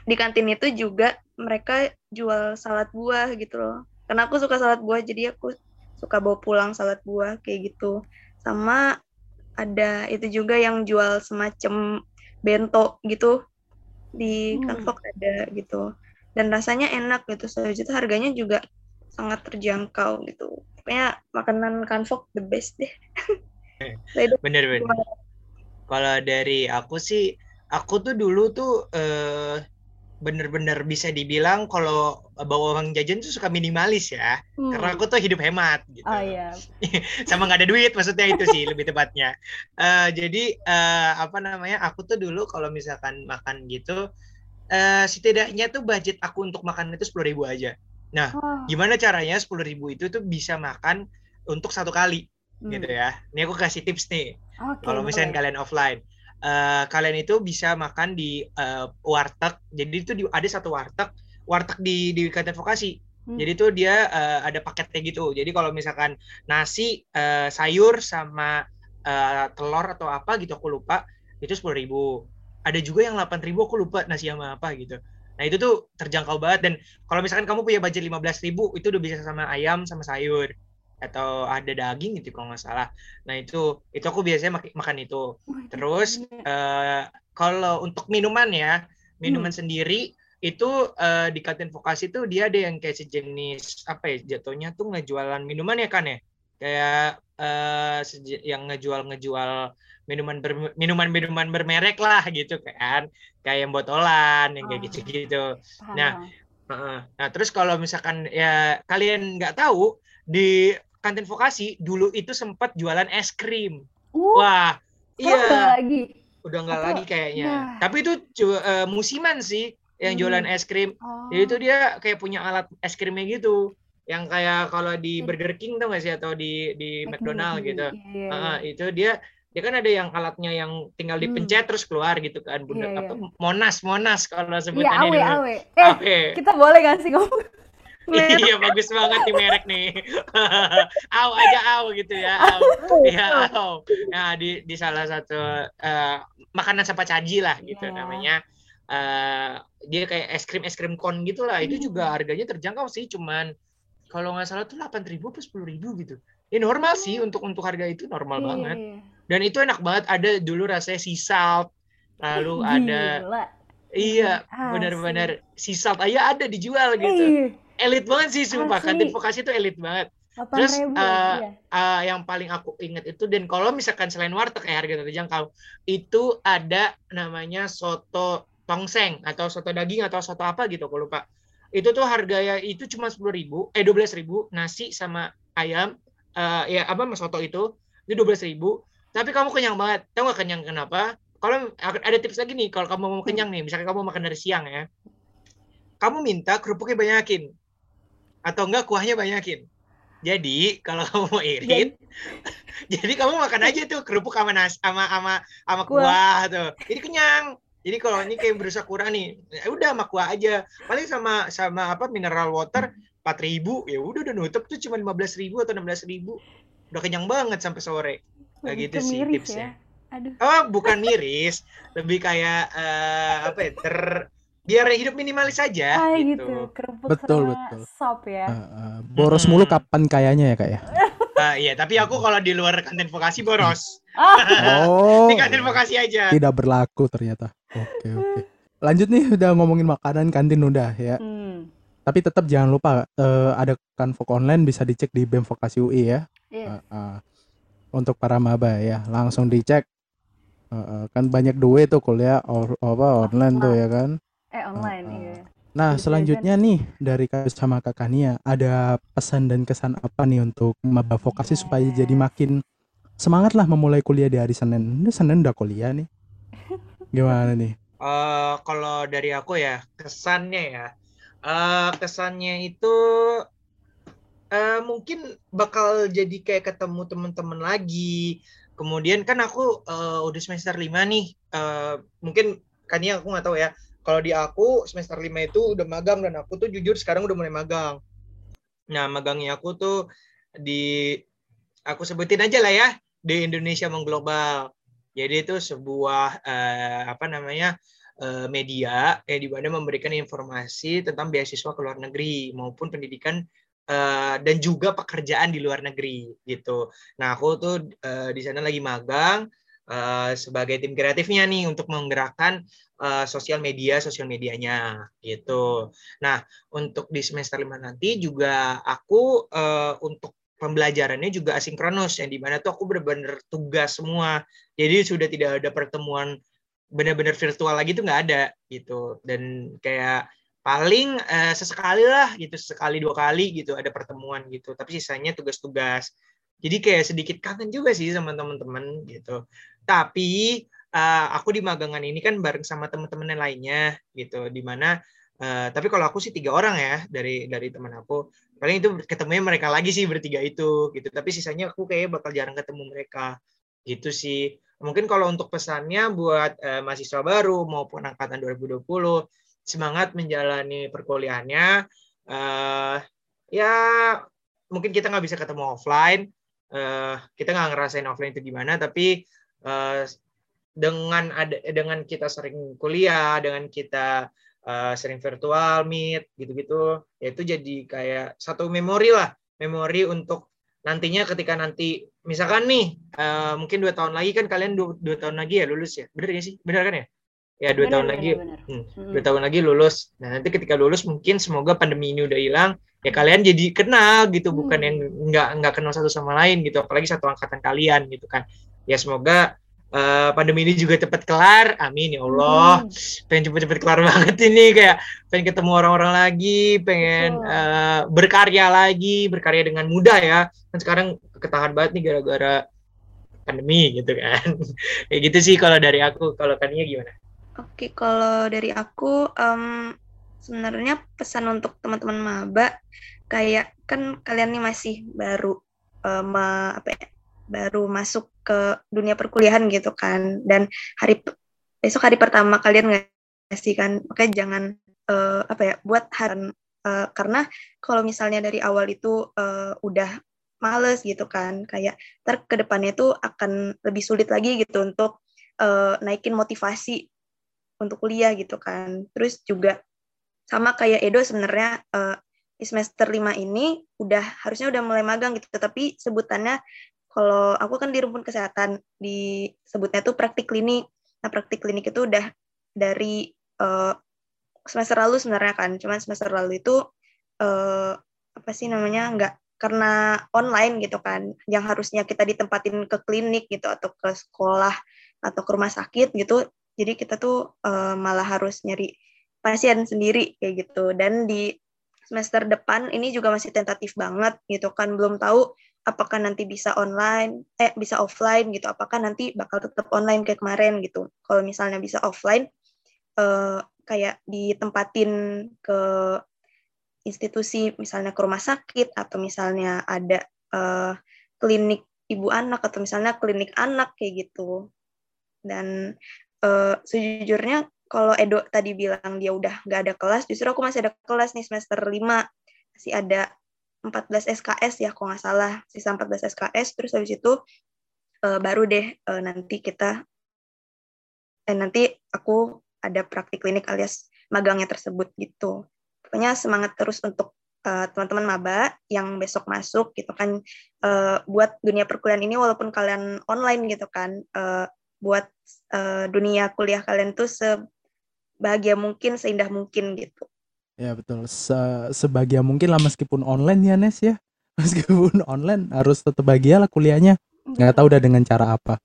di kantin itu juga mereka jual salad buah gitu loh. Karena aku suka salad buah jadi aku suka bawa pulang salad buah kayak gitu. Sama ada itu juga yang jual semacam bento gitu di Hmm. Ada gitu dan rasanya enak gitu so itu harganya juga sangat terjangkau gitu pokoknya makanan Canfok the best deh itu Bener bener. Kalau dari aku sih, aku tuh dulu tuh eh, bener-bener bisa dibilang kalau bawa uang jajan tuh suka minimalis ya. Hmm. Karena aku tuh hidup hemat gitu. Oh iya. Sama nggak ada duit maksudnya itu sih lebih tepatnya. Eh, jadi eh, apa namanya? Aku tuh dulu kalau misalkan makan gitu, eh, setidaknya tuh budget aku untuk makan itu sepuluh ribu aja. Oh, Gimana caranya sepuluh ribu itu tuh bisa makan untuk satu kali hmm. gitu ya. Ini aku kasih tips nih. Oke, Kalau misalnya boleh. kalian offline, eh, kalian itu bisa makan di eh, warteg. Jadi itu di, ada satu warteg, warteg di di kantin vokasi. Hmm. Jadi itu dia eh, ada paketnya gitu. Jadi kalau misalkan nasi, eh, sayur sama eh, telur atau apa gitu aku lupa, itu sepuluh ribu. Ada juga yang delapan ribu aku lupa nasi sama apa gitu. Nah itu tuh terjangkau banget dan kalau misalkan kamu punya budget lima belas ribu itu udah bisa sama ayam sama sayur atau ada daging gitu kalau nggak salah. Nah itu itu aku biasanya mak- makan itu. Itu Terus eh, kalau untuk minuman ya, minuman Hmm. sendiri itu eh, di kantin vokasi tuh dia ada yang kayak sejenis apa ya jatuhnya tuh ngejualan minuman ya kan ya kayak eh, seje- yang ngejual ngejual minuman ber- minuman minuman bermerek lah gitu kan kayak yang botolan yang kayak gitu-gitu. Paham, nah. Heeh. Nah terus kalau misalkan ya kalian nggak tahu di kantin vokasi dulu itu sempat jualan es krim. Uh, Wah, iya lagi. udah nggak lagi kayaknya. nah. Tapi itu eh, musiman sih yang Hmm. jualan es krim. Oh. Jadi itu dia kayak punya alat es krimnya gitu. Yang kayak kalau di Burger King tuh nggak sih atau di di McDonald gitu. Iya, iya, Heeh, iya. itu dia dia kan ada yang alatnya yang tinggal Hmm. dipencet terus keluar gitu kan. Bunda, Iya, apa Monas, Monas kalau Iya, sebutannya awe, dulu. awe. Eh, Oke. kita boleh gak sih ngomong? Iya bagus banget nih merek nih. aw aja aw gitu ya. Aw. Iya aw. Nah di di salah satu eh, makanan siapa caji lah gitu Iya. namanya. eh, dia kayak es krim es krim kon gitu lah itu juga harganya terjangkau sih cuman kalau nggak salah tuh delapan ribu atau sepuluh ribu gitu ya normal sih untuk untuk harga itu normal Iya, banget iya, iya. dan itu enak banget ada dulu rasanya sea salt lalu ada Gila. iya Asli. benar-benar sea salt aja ada dijual gitu elit banget sih sumpah. Asli. kantin vokasi itu elit banget. 8.000 Terus, ribu iya. Ah, yang paling aku ingat itu dan kalau misalkan selain warteg kayak harga terjangkau itu ada namanya soto tongseng atau soto daging atau soto apa gitu aku lupa. Itu tuh harganya itu cuma sepuluh ribu eh dua ribu nasi sama ayam eh, ya apa sama soto itu itu dua ribu. Tapi kamu kenyang banget. Tahu nggak kenyang kenapa? Kalau ada tips lagi nih kalau kamu mau kenyang nih misalkan kamu makan dari siang ya. Kamu minta kerupuknya banyakin atau enggak kuahnya banyakin jadi kalau kamu mau irit jadi kamu makan aja tuh kerupuk sama nasi sama sama sama Kuah. kuah tuh jadi kenyang jadi kalau ini kayak berusaha kurang nih ya udah sama kuah aja paling sama sama apa mineral water 4000 ya udah udah nutup tuh cuma 15000 atau 16000 udah kenyang banget sampai sore kayak gitu sih miris tipsnya. ya. Aduh. oh bukan miris lebih kayak eh, apa ya ter biar hidup minimalis saja Ah gitu, gitu, kerupuk Betul, sama betul. sop ya. Eh, eh, boros mulu Hmm. kapan kayanya ya kak ya? Ah, iya tapi aku kalau di luar kantin vokasi boros Oh, di kantin vokasi aja tidak berlaku ternyata. Oke oke. Lanjut nih udah ngomongin makanan kantin udah ya. hmm. Tapi tetap jangan lupa eh, ada kan Vok online bisa dicek di BEM Vokasi UI ya. Iya. Eh, eh, untuk para maba ya langsung dicek. Eh, eh, kan banyak duit tuh kuliah or- apa online tuh ya kan. Eh online ah. iya. Nah, selanjutnya nih dari Kak sama Kak Kania, ada pesan dan kesan apa nih untuk maba vokasi supaya jadi makin semangat lah memulai kuliah di hari Senin. Ini Senin udah kuliah nih. Gimana nih? Eh, kalau dari aku ya kesannya ya eh kesannya itu eh mungkin bakal jadi kayak ketemu teman-teman lagi kemudian kan aku eh, udah semester 5 nih Eh, mungkin kan ya aku nggak tahu ya kalau di aku semester 5 itu udah magang dan aku tuh jujur sekarang udah mulai magang nah magangnya aku tuh di aku sebutin aja lah ya di Indonesia Mengglobal jadi itu sebuah eh, apa namanya eh, media yang di mana memberikan informasi tentang beasiswa ke luar negeri maupun pendidikan eh, dan juga pekerjaan di luar negeri gitu. Nah aku tuh eh, di sana lagi magang eh, sebagai tim kreatifnya nih untuk menggerakkan eh, sosial media sosial medianya gitu. Nah untuk di semester lima nanti juga aku eh, untuk pembelajarannya juga asinkronus yang di mana tuh aku benar-benar tugas semua. Jadi sudah tidak ada pertemuan benar-benar virtual lagi tuh nggak ada gitu. Dan kayak paling eh, sesekali lah gitu. Sekali dua kali gitu ada pertemuan gitu. Tapi sisanya tugas-tugas. Jadi kayak sedikit kangen juga sih sama teman-teman gitu tapi eh, aku di magangan ini kan bareng sama teman-teman yang lainnya gitu. Di mana eh, tapi kalau aku sih tiga orang ya dari dari teman aku. Paling itu ketemunya mereka lagi sih bertiga itu gitu. Tapi sisanya aku kayak bakal jarang ketemu mereka gitu sih. Mungkin kalau untuk pesannya buat eh, mahasiswa baru maupun angkatan 2020 semangat menjalani perkuliahannya. Eh ya mungkin kita nggak bisa ketemu offline. Eh kita nggak ngerasain offline itu gimana tapi eh, dengan ada dengan kita sering kuliah dengan kita eh, sering virtual meet gitu-gitu ya itu jadi kayak satu memori lah. Memori untuk nantinya ketika nanti misalkan nih eh, mungkin dua tahun lagi kan kalian dua, dua tahun lagi ya lulus ya? Bener gak sih? Bener kan ya? Ya dua Bener, tahun bener, lagi. bener. Hmm, Hmm. dua tahun lagi lulus. Nah nanti ketika lulus mungkin semoga pandemi ini udah hilang ya kalian jadi kenal gitu bukan Hmm. yang nggak nggak kenal satu sama lain gitu apalagi satu angkatan kalian gitu kan ya semoga eh, pandemi ini juga cepat kelar. Amin ya Allah. Hmm. pengen cepet-cepet kelar banget ini kayak pengen ketemu orang-orang lagi pengen eh, berkarya lagi berkarya dengan mudah ya. Kan sekarang ketahan banget nih gara-gara pandemi gitu kan. Kayak gitu sih kalau dari aku. Kalau kaninya gimana? Oke, kalau dari aku em, sebenarnya pesan untuk teman-teman maba kayak kan kalian nih masih baru ma- apa ya, baru masuk ke dunia perkuliahan gitu kan. Dan hari besok hari pertama kalian nggak sih kan? Makanya jangan eh, apa ya buat haran eh, karena kalau misalnya dari awal itu eh, udah males gitu kan. Kayak ter ke depannya itu akan lebih sulit lagi gitu untuk eh, naikin motivasi untuk kuliah gitu kan. Terus juga sama kayak Edo sebenarnya uh, semester 5 ini udah harusnya udah mulai magang gitu, tapi sebutannya kalau aku kan di rumpun kesehatan disebutnya tuh praktik klinik. Nah, praktik klinik itu udah dari uh, semester lalu sebenarnya kan, cuman semester lalu itu uh, apa sih namanya nggak karena online gitu kan. Yang harusnya kita ditempatin ke klinik gitu atau ke sekolah atau ke rumah sakit gitu. Jadi kita tuh uh, malah harus nyari pasien sendiri kayak gitu. Dan di semester depan ini juga masih tentatif banget gitu kan. Belum tahu apakah nanti bisa online eh bisa offline gitu apakah nanti bakal tetap online kayak kemarin gitu. Kalau misalnya bisa offline uh, kayak ditempatin ke institusi misalnya ke rumah sakit atau misalnya ada uh, klinik ibu anak atau misalnya klinik anak kayak gitu. Dan uh, sejujurnya kalau Edo tadi bilang dia udah nggak ada kelas justru aku masih ada kelas nih semester 5 masih ada 14 SKS ya kalau nggak salah. Sisa 14 SKS terus habis itu uh, baru deh uh, nanti kita dan nanti aku ada praktik klinik alias magangnya tersebut gitu. Pokoknya semangat terus untuk uh, teman-teman maba yang besok masuk gitu kan. Uh, buat dunia perkuliahan ini walaupun kalian online gitu kan. Uh, buat uh, dunia kuliah kalian tuh sebahagia mungkin seindah mungkin gitu ya betul. Se sebahagia mungkin lah meskipun online ya Nes ya. Meskipun online harus tetap bahagia lah kuliahnya. Nggak tahu udah dengan cara apa.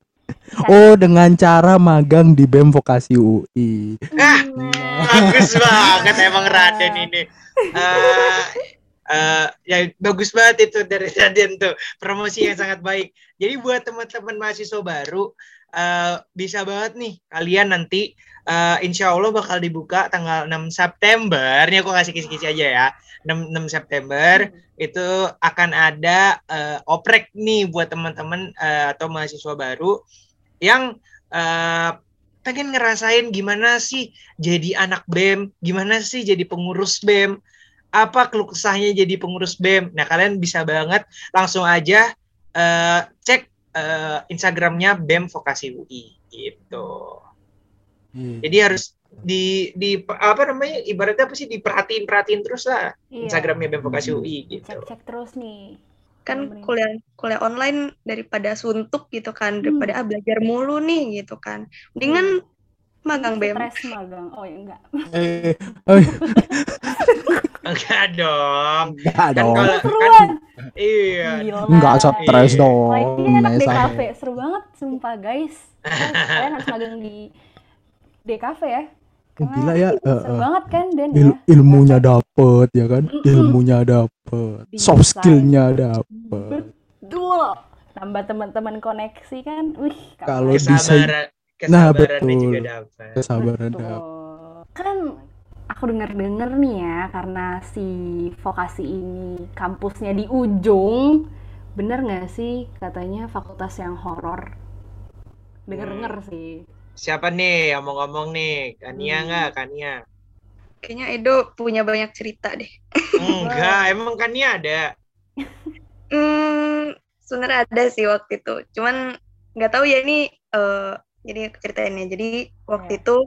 Oh, dengan cara magang di BEM Vokasi UI. Ah, bagus banget emang Raden ini. Uh, uh, ya bagus banget itu dari Raden tuh. Promosi yang sangat baik. Jadi buat teman-teman mahasiswa baru uh, bisa banget nih kalian nanti uh, insya Allah bakal dibuka tanggal 6 September. Ini aku kasih kisi-kisi aja ya. 6, 6 September hmm. itu akan ada uh, oprek nih buat teman-teman uh, atau mahasiswa baru yang uh, pengen ngerasain gimana sih jadi anak BEM, gimana sih jadi pengurus BEM, apa keluh kesahnya jadi pengurus BEM. Nah, kalian bisa banget langsung aja uh, cek uh, Instagramnya BEM Vokasi UI gitu. Hmm. Jadi harus di di apa namanya ibaratnya apa sih diperhatiin perhatiin terus lah iya. Instagramnya BEM Vokasi UI gitu. Cek cek terus nih. Kan kuliah kuliah online daripada suntuk gitu kan, daripada hmm. ah belajar mulu nih gitu kan. Mendingan hmm. magang BEM. Stres magang. Oh ya enggak. Eh, oh, iya. enggak dong. Enggak kan dong. Kalau kan iya. Enggak stres iya. dong. Wah, ini enak di kafe. Seru banget sumpah guys. Kalian harus magang di DKV ya. Karena Gila ya, uh, uh, banget kan Dan il ya. Ilmunya dapet ya kan, ilmunya dapet, soft skillnya dapet. Betul. Tambah teman-teman koneksi kan, wih. Kalau bisa, nah betul. Juga dapet. Kesabaran dapet. Kan aku dengar-dengar nih ya, karena si vokasi ini kampusnya di ujung, bener nggak sih katanya fakultas yang horor? Dengar-dengar hmm. sih Siapa nih yang mau ngomong nih? Kania hmm. nggak? Kania? Kayaknya Edo punya banyak cerita deh. Enggak, emang Kania ada. hmm, sebenarnya ada sih waktu itu. Cuman nggak tahu ya ini uh, jadi ceritainnya. Jadi waktu yeah. itu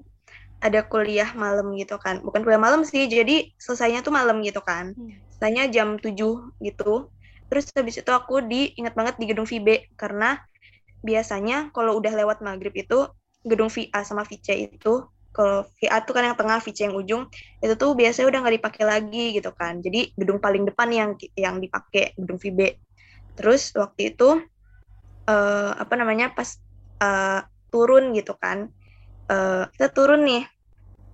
ada kuliah malam gitu kan. Bukan kuliah malam sih, jadi selesainya tuh malam gitu kan. Hmm. Selesainya jam 7 gitu. Terus habis itu aku di ingat banget di gedung VB karena biasanya kalau udah lewat maghrib itu gedung VA sama VC itu kalau VA tuh kan yang tengah, VC yang ujung, itu tuh biasanya udah nggak dipakai lagi gitu kan. Jadi gedung paling depan yang yang dipakai gedung VB. Terus waktu itu uh, apa namanya pas uh, turun gitu kan, uh, kita turun nih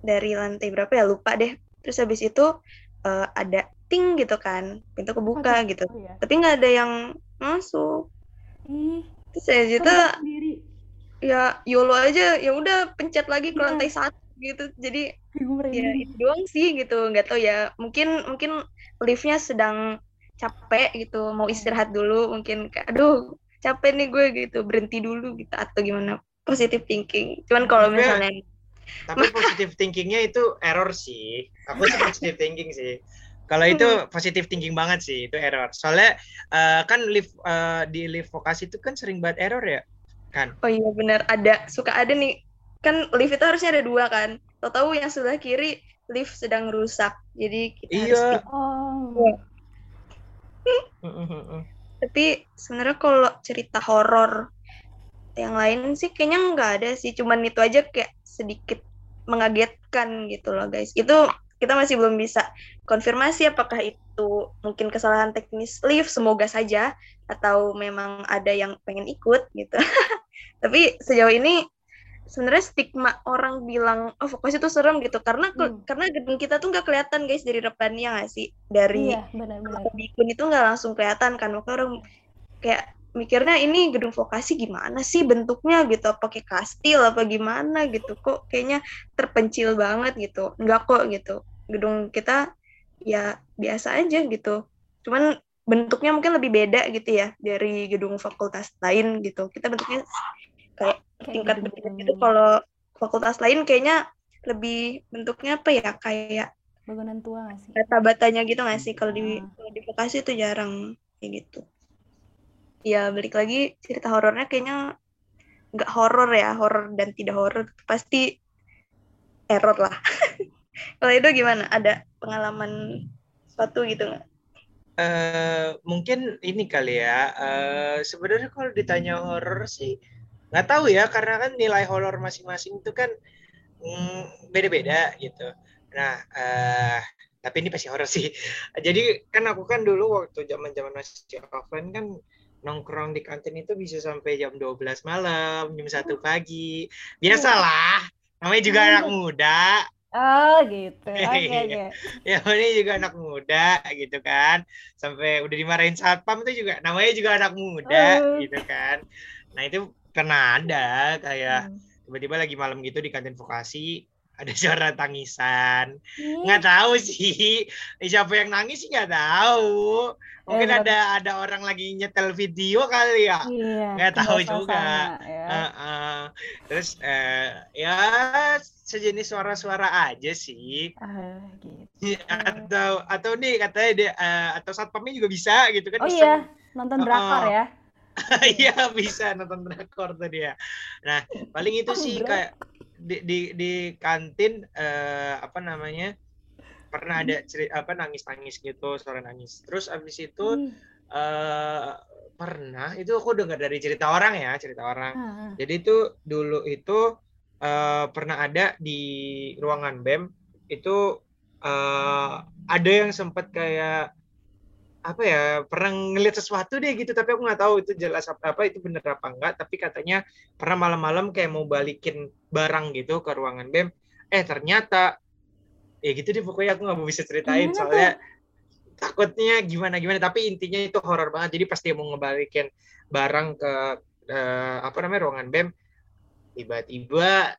dari lantai berapa ya lupa deh. Terus habis itu uh, ada ting gitu kan, pintu kebuka oh, gitu. Iya. Tapi nggak ada yang masuk. Ih, Terus saya gitu ya YOLO aja ya udah pencet lagi ke iya. lantai satu gitu. Jadi ya itu doang sih gitu nggak tahu ya. Mungkin mungkin liftnya sedang capek gitu mau istirahat dulu mungkin kayak aduh capek nih gue gitu. Berhenti dulu gitu atau gimana. Positive thinking. Cuman kalau misalnya tapi positive thinkingnya itu error sih. Aku sih positive thinking sih. Kalau itu hmm. positive thinking banget sih itu error. Soalnya uh, kan lift uh, di lift vokasi itu kan sering banget error ya kan? Oh iya benar. Ada suka ada nih. Kan lift itu harusnya ada dua kan? Tahu-tahu yang sebelah kiri lift sedang rusak. Jadi kita harus Iya. skip. Oh. tapi sebenarnya kalau cerita horor yang lain sih kayaknya nggak ada sih. Cuman itu aja kayak sedikit mengagetkan gitu loh guys. Itu kita masih belum bisa konfirmasi apakah itu mungkin kesalahan teknis lift. Semoga saja atau memang ada yang pengen ikut gitu tapi sejauh ini sebenarnya stigma orang bilang oh vokasi itu serem gitu. Karena Hmm. karena gedung kita tuh nggak kelihatan guys dari depannya nggak sih? Dari Iya, benar-benar. bikun itu nggak langsung kelihatan kan? Makanya orang kayak mikirnya ini gedung vokasi gimana sih bentuknya? Gitu. Pakai kastil apa gimana? Gitu. Kok kayaknya terpencil banget gitu. Nggak kok gitu. Gedung kita ya biasa aja gitu. Cuman bentuknya mungkin lebih beda gitu ya dari gedung fakultas lain gitu. Kita bentuknya kayak Kayak tingkat bertingkat gitu. kalau fakultas lain kayaknya lebih bentuknya apa ya? Kayak bangunan tua nggak sih? bata-batanya gitu nggak sih? Kalau di Ah. kalau di vokasi itu jarang kayak gitu. Ya balik lagi cerita horornya kayaknya nggak horor ya horor dan tidak horor pasti error lah. Kalau itu gimana? Ada pengalaman suatu gitu nggak? Eh mungkin ini kali ya. eh sebenarnya kalau ditanya horor sih nggak tahu ya karena kan nilai horor masing-masing itu kan mm, beda-beda gitu. Nah, eh tapi ini pasti horor sih. Jadi kan aku kan dulu waktu zaman-zaman masih offline kan nongkrong di kantin itu bisa sampai jam 12 malam, jam 1 pagi. Biasalah. Namanya juga anak muda. Oh, gitu. Oke, Iya. oke. ya ini juga anak muda gitu kan sampai udah dimarahin satpam itu juga namanya juga anak muda Oh. gitu kan nah itu pernah ada kayak Hmm. tiba-tiba lagi malam gitu di kantin vokasi ada suara tangisan nggak tahu sih siapa yang nangis sih nggak tahu mungkin Eh, ada ada orang lagi nyetel video kali ya Iya, nggak tahu kebawa juga. ya. Terus eh, ya sejenis suara-suara aja sih Ah, gitu. atau atau nih katanya dia eh, atau satpamnya juga bisa gitu kan Oh iya, nonton drakor ya. iya bisa nonton drakor tadi ya. Nah paling itu sih kayak di di, di kantin eh, apa namanya pernah ada cerita apa nangis nangis gitu suara nangis. Terus abis itu eh pernah itu aku dengar dari cerita orang ya cerita orang. Ah, ah. jadi itu dulu itu eh, pernah ada di ruangan BEM itu eh, ada yang sempat kayak apa ya pernah ngeliat sesuatu deh gitu tapi aku nggak tahu itu jelas apa apa itu bener apa enggak. Tapi katanya pernah malam-malam kayak mau balikin barang gitu ke ruangan BEM. Eh ternyata ya gitu deh pokoknya aku nggak mau bisa ceritain. Gimana soalnya takutnya gimana gimana. Tapi intinya itu horor banget. Jadi pas dia mau ngebalikin barang ke eh, apa namanya ruangan BEM tiba-tiba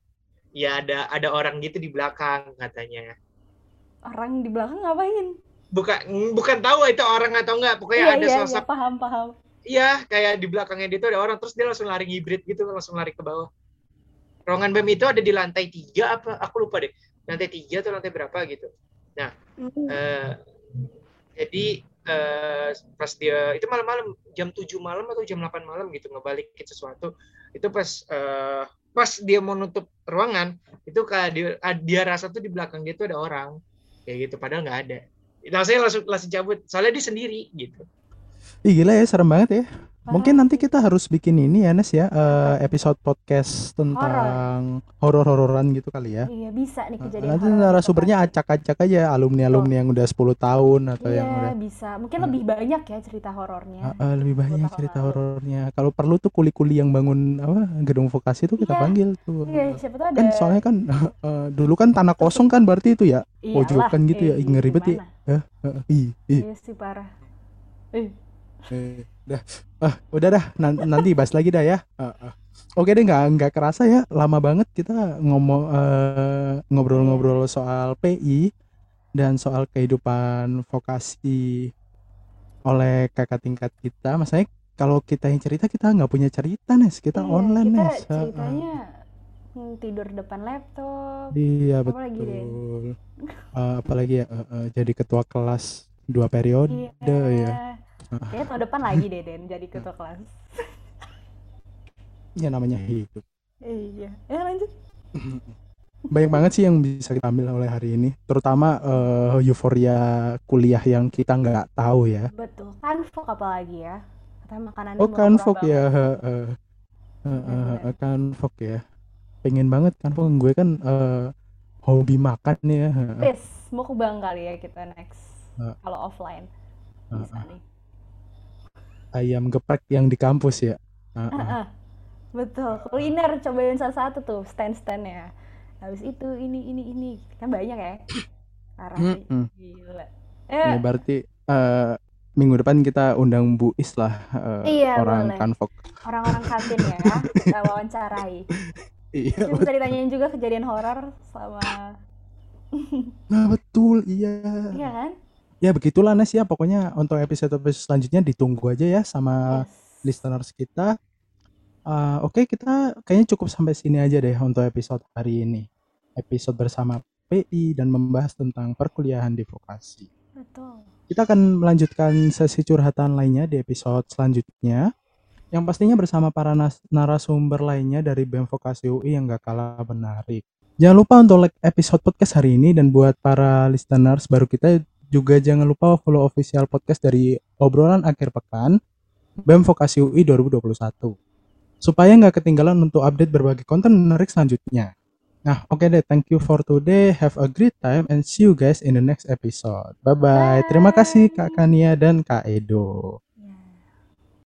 ya ada ada orang gitu di belakang katanya. Orang di belakang ngapain? Bukan bukan tahu itu orang atau enggak pokoknya Iya, ada iya, iya, sosok paham, paham. iya kayak di belakangnya dia tuh ada orang terus dia langsung lari hibrid gitu langsung lari ke bawah. Ruangan BEM itu ada di lantai tiga apa aku lupa deh. Lantai tiga atau lantai berapa gitu. Hmm. Eh, jadi eh, pas dia itu malam-malam jam 7 malam atau jam 8 malam gitu ngebalikin sesuatu. Itu pas eh, pas dia mau nutup ruangan itu kayak dia, dia rasa tuh di belakang dia tuh ada orang. Kayak gitu padahal nggak ada nah saya langsung langsung cabut soalnya dia sendiri gitu Ih gila ya serem banget ya. Mungkin nanti kita harus bikin ini ya Nes ya eh, episode podcast tentang horor-hororan gitu kali ya. Iya, bisa nih Eh, kejadian Nanti narasumbernya acak-acak aja alumni-alumni yang udah 10 tahun atau yang Iya, udah bisa. Mungkin Hmm. lebih banyak ya cerita horornya. Eh, eh, lebih banyak cerita horornya. Kalau perlu tuh kuli-kuli yang bangun apa gedung vokasi tuh kita Iya. panggil tuh. Iya, siapa tahu ada. Kan soalnya kan eh, dulu kan tanah kosong kan berarti itu ya. Pojokan gitu ya. eh, Ih, ngeri banget ya. Eh, eh, ih, ih. Iya sih parah. Eh, Eh, dah, ah, udah dah, Nan- nanti bahas lagi dah ya. Ah, ah. Oke deh, nggak nggak kerasa ya, lama banget kita ngomong eh, ngobrol-ngobrol soal PI dan soal kehidupan vokasi oleh kakak tingkat kita. Maksudnya kalau kita yang cerita kita nggak punya cerita Nes, kita iya, online kita Nes. Ceritanya hmm, tidur depan laptop. Iya Apa lagi, Den? betul. Eh, apalagi ya, eh, eh, jadi ketua kelas dua periode ya. Kayaknya tahun depan lagi deh Den jadi ketua kelas. Ya namanya hidup. Iya. Ya lanjut. banyak banget sih yang bisa kita ambil oleh hari ini terutama eh, euforia kuliah yang kita nggak tahu ya Betul. Kanvok apalagi ya. Katanya makanannya oh kanvok ya heeh. Heeh, kanvok ya pengen banget kanvok gue kan eh, hobi makan ya heeh. Pis, mukbang kali ya kita next. Heeh. Kalau offline. Bisa nih. Ayam geprek yang di kampus ya Heeh. Heeh. Betul. Kuliner cobain salah satu tuh stand-standnya. Habis itu ini ini ini kan banyak ya. Parah. Mm-mm. Gila. Ya, Eh, berarti eh, minggu depan kita undang Bu Is lah eh, Iya, orang boleh. kanvok orang-orang kantin ya, kita wawancarai. iya Terus bisa ditanyain juga kejadian horor sama nah betul iya iya kan? Ya begitulah Nes ya pokoknya untuk episode-episode selanjutnya ditunggu aja ya sama Yes. listeners kita Ah, oke kita kayaknya cukup sampai sini aja deh untuk episode hari ini episode bersama PI dan membahas tentang perkuliahan di vokasi Betul. kita akan melanjutkan sesi curhatan lainnya di episode selanjutnya yang pastinya bersama para narasumber lainnya dari BEM Vokasi UI yang gak kalah menarik. Jangan lupa untuk like episode podcast hari ini dan buat para listeners baru kita juga jangan lupa follow official podcast dari obrolan akhir pekan BEM Vokasi UI 2021 supaya nggak ketinggalan untuk update berbagai konten menarik selanjutnya. Nah, oke deh, thank you for today. Have a great time and see you guys in the next episode. Bye bye. Terima kasih Kak Kania dan Kak Edo.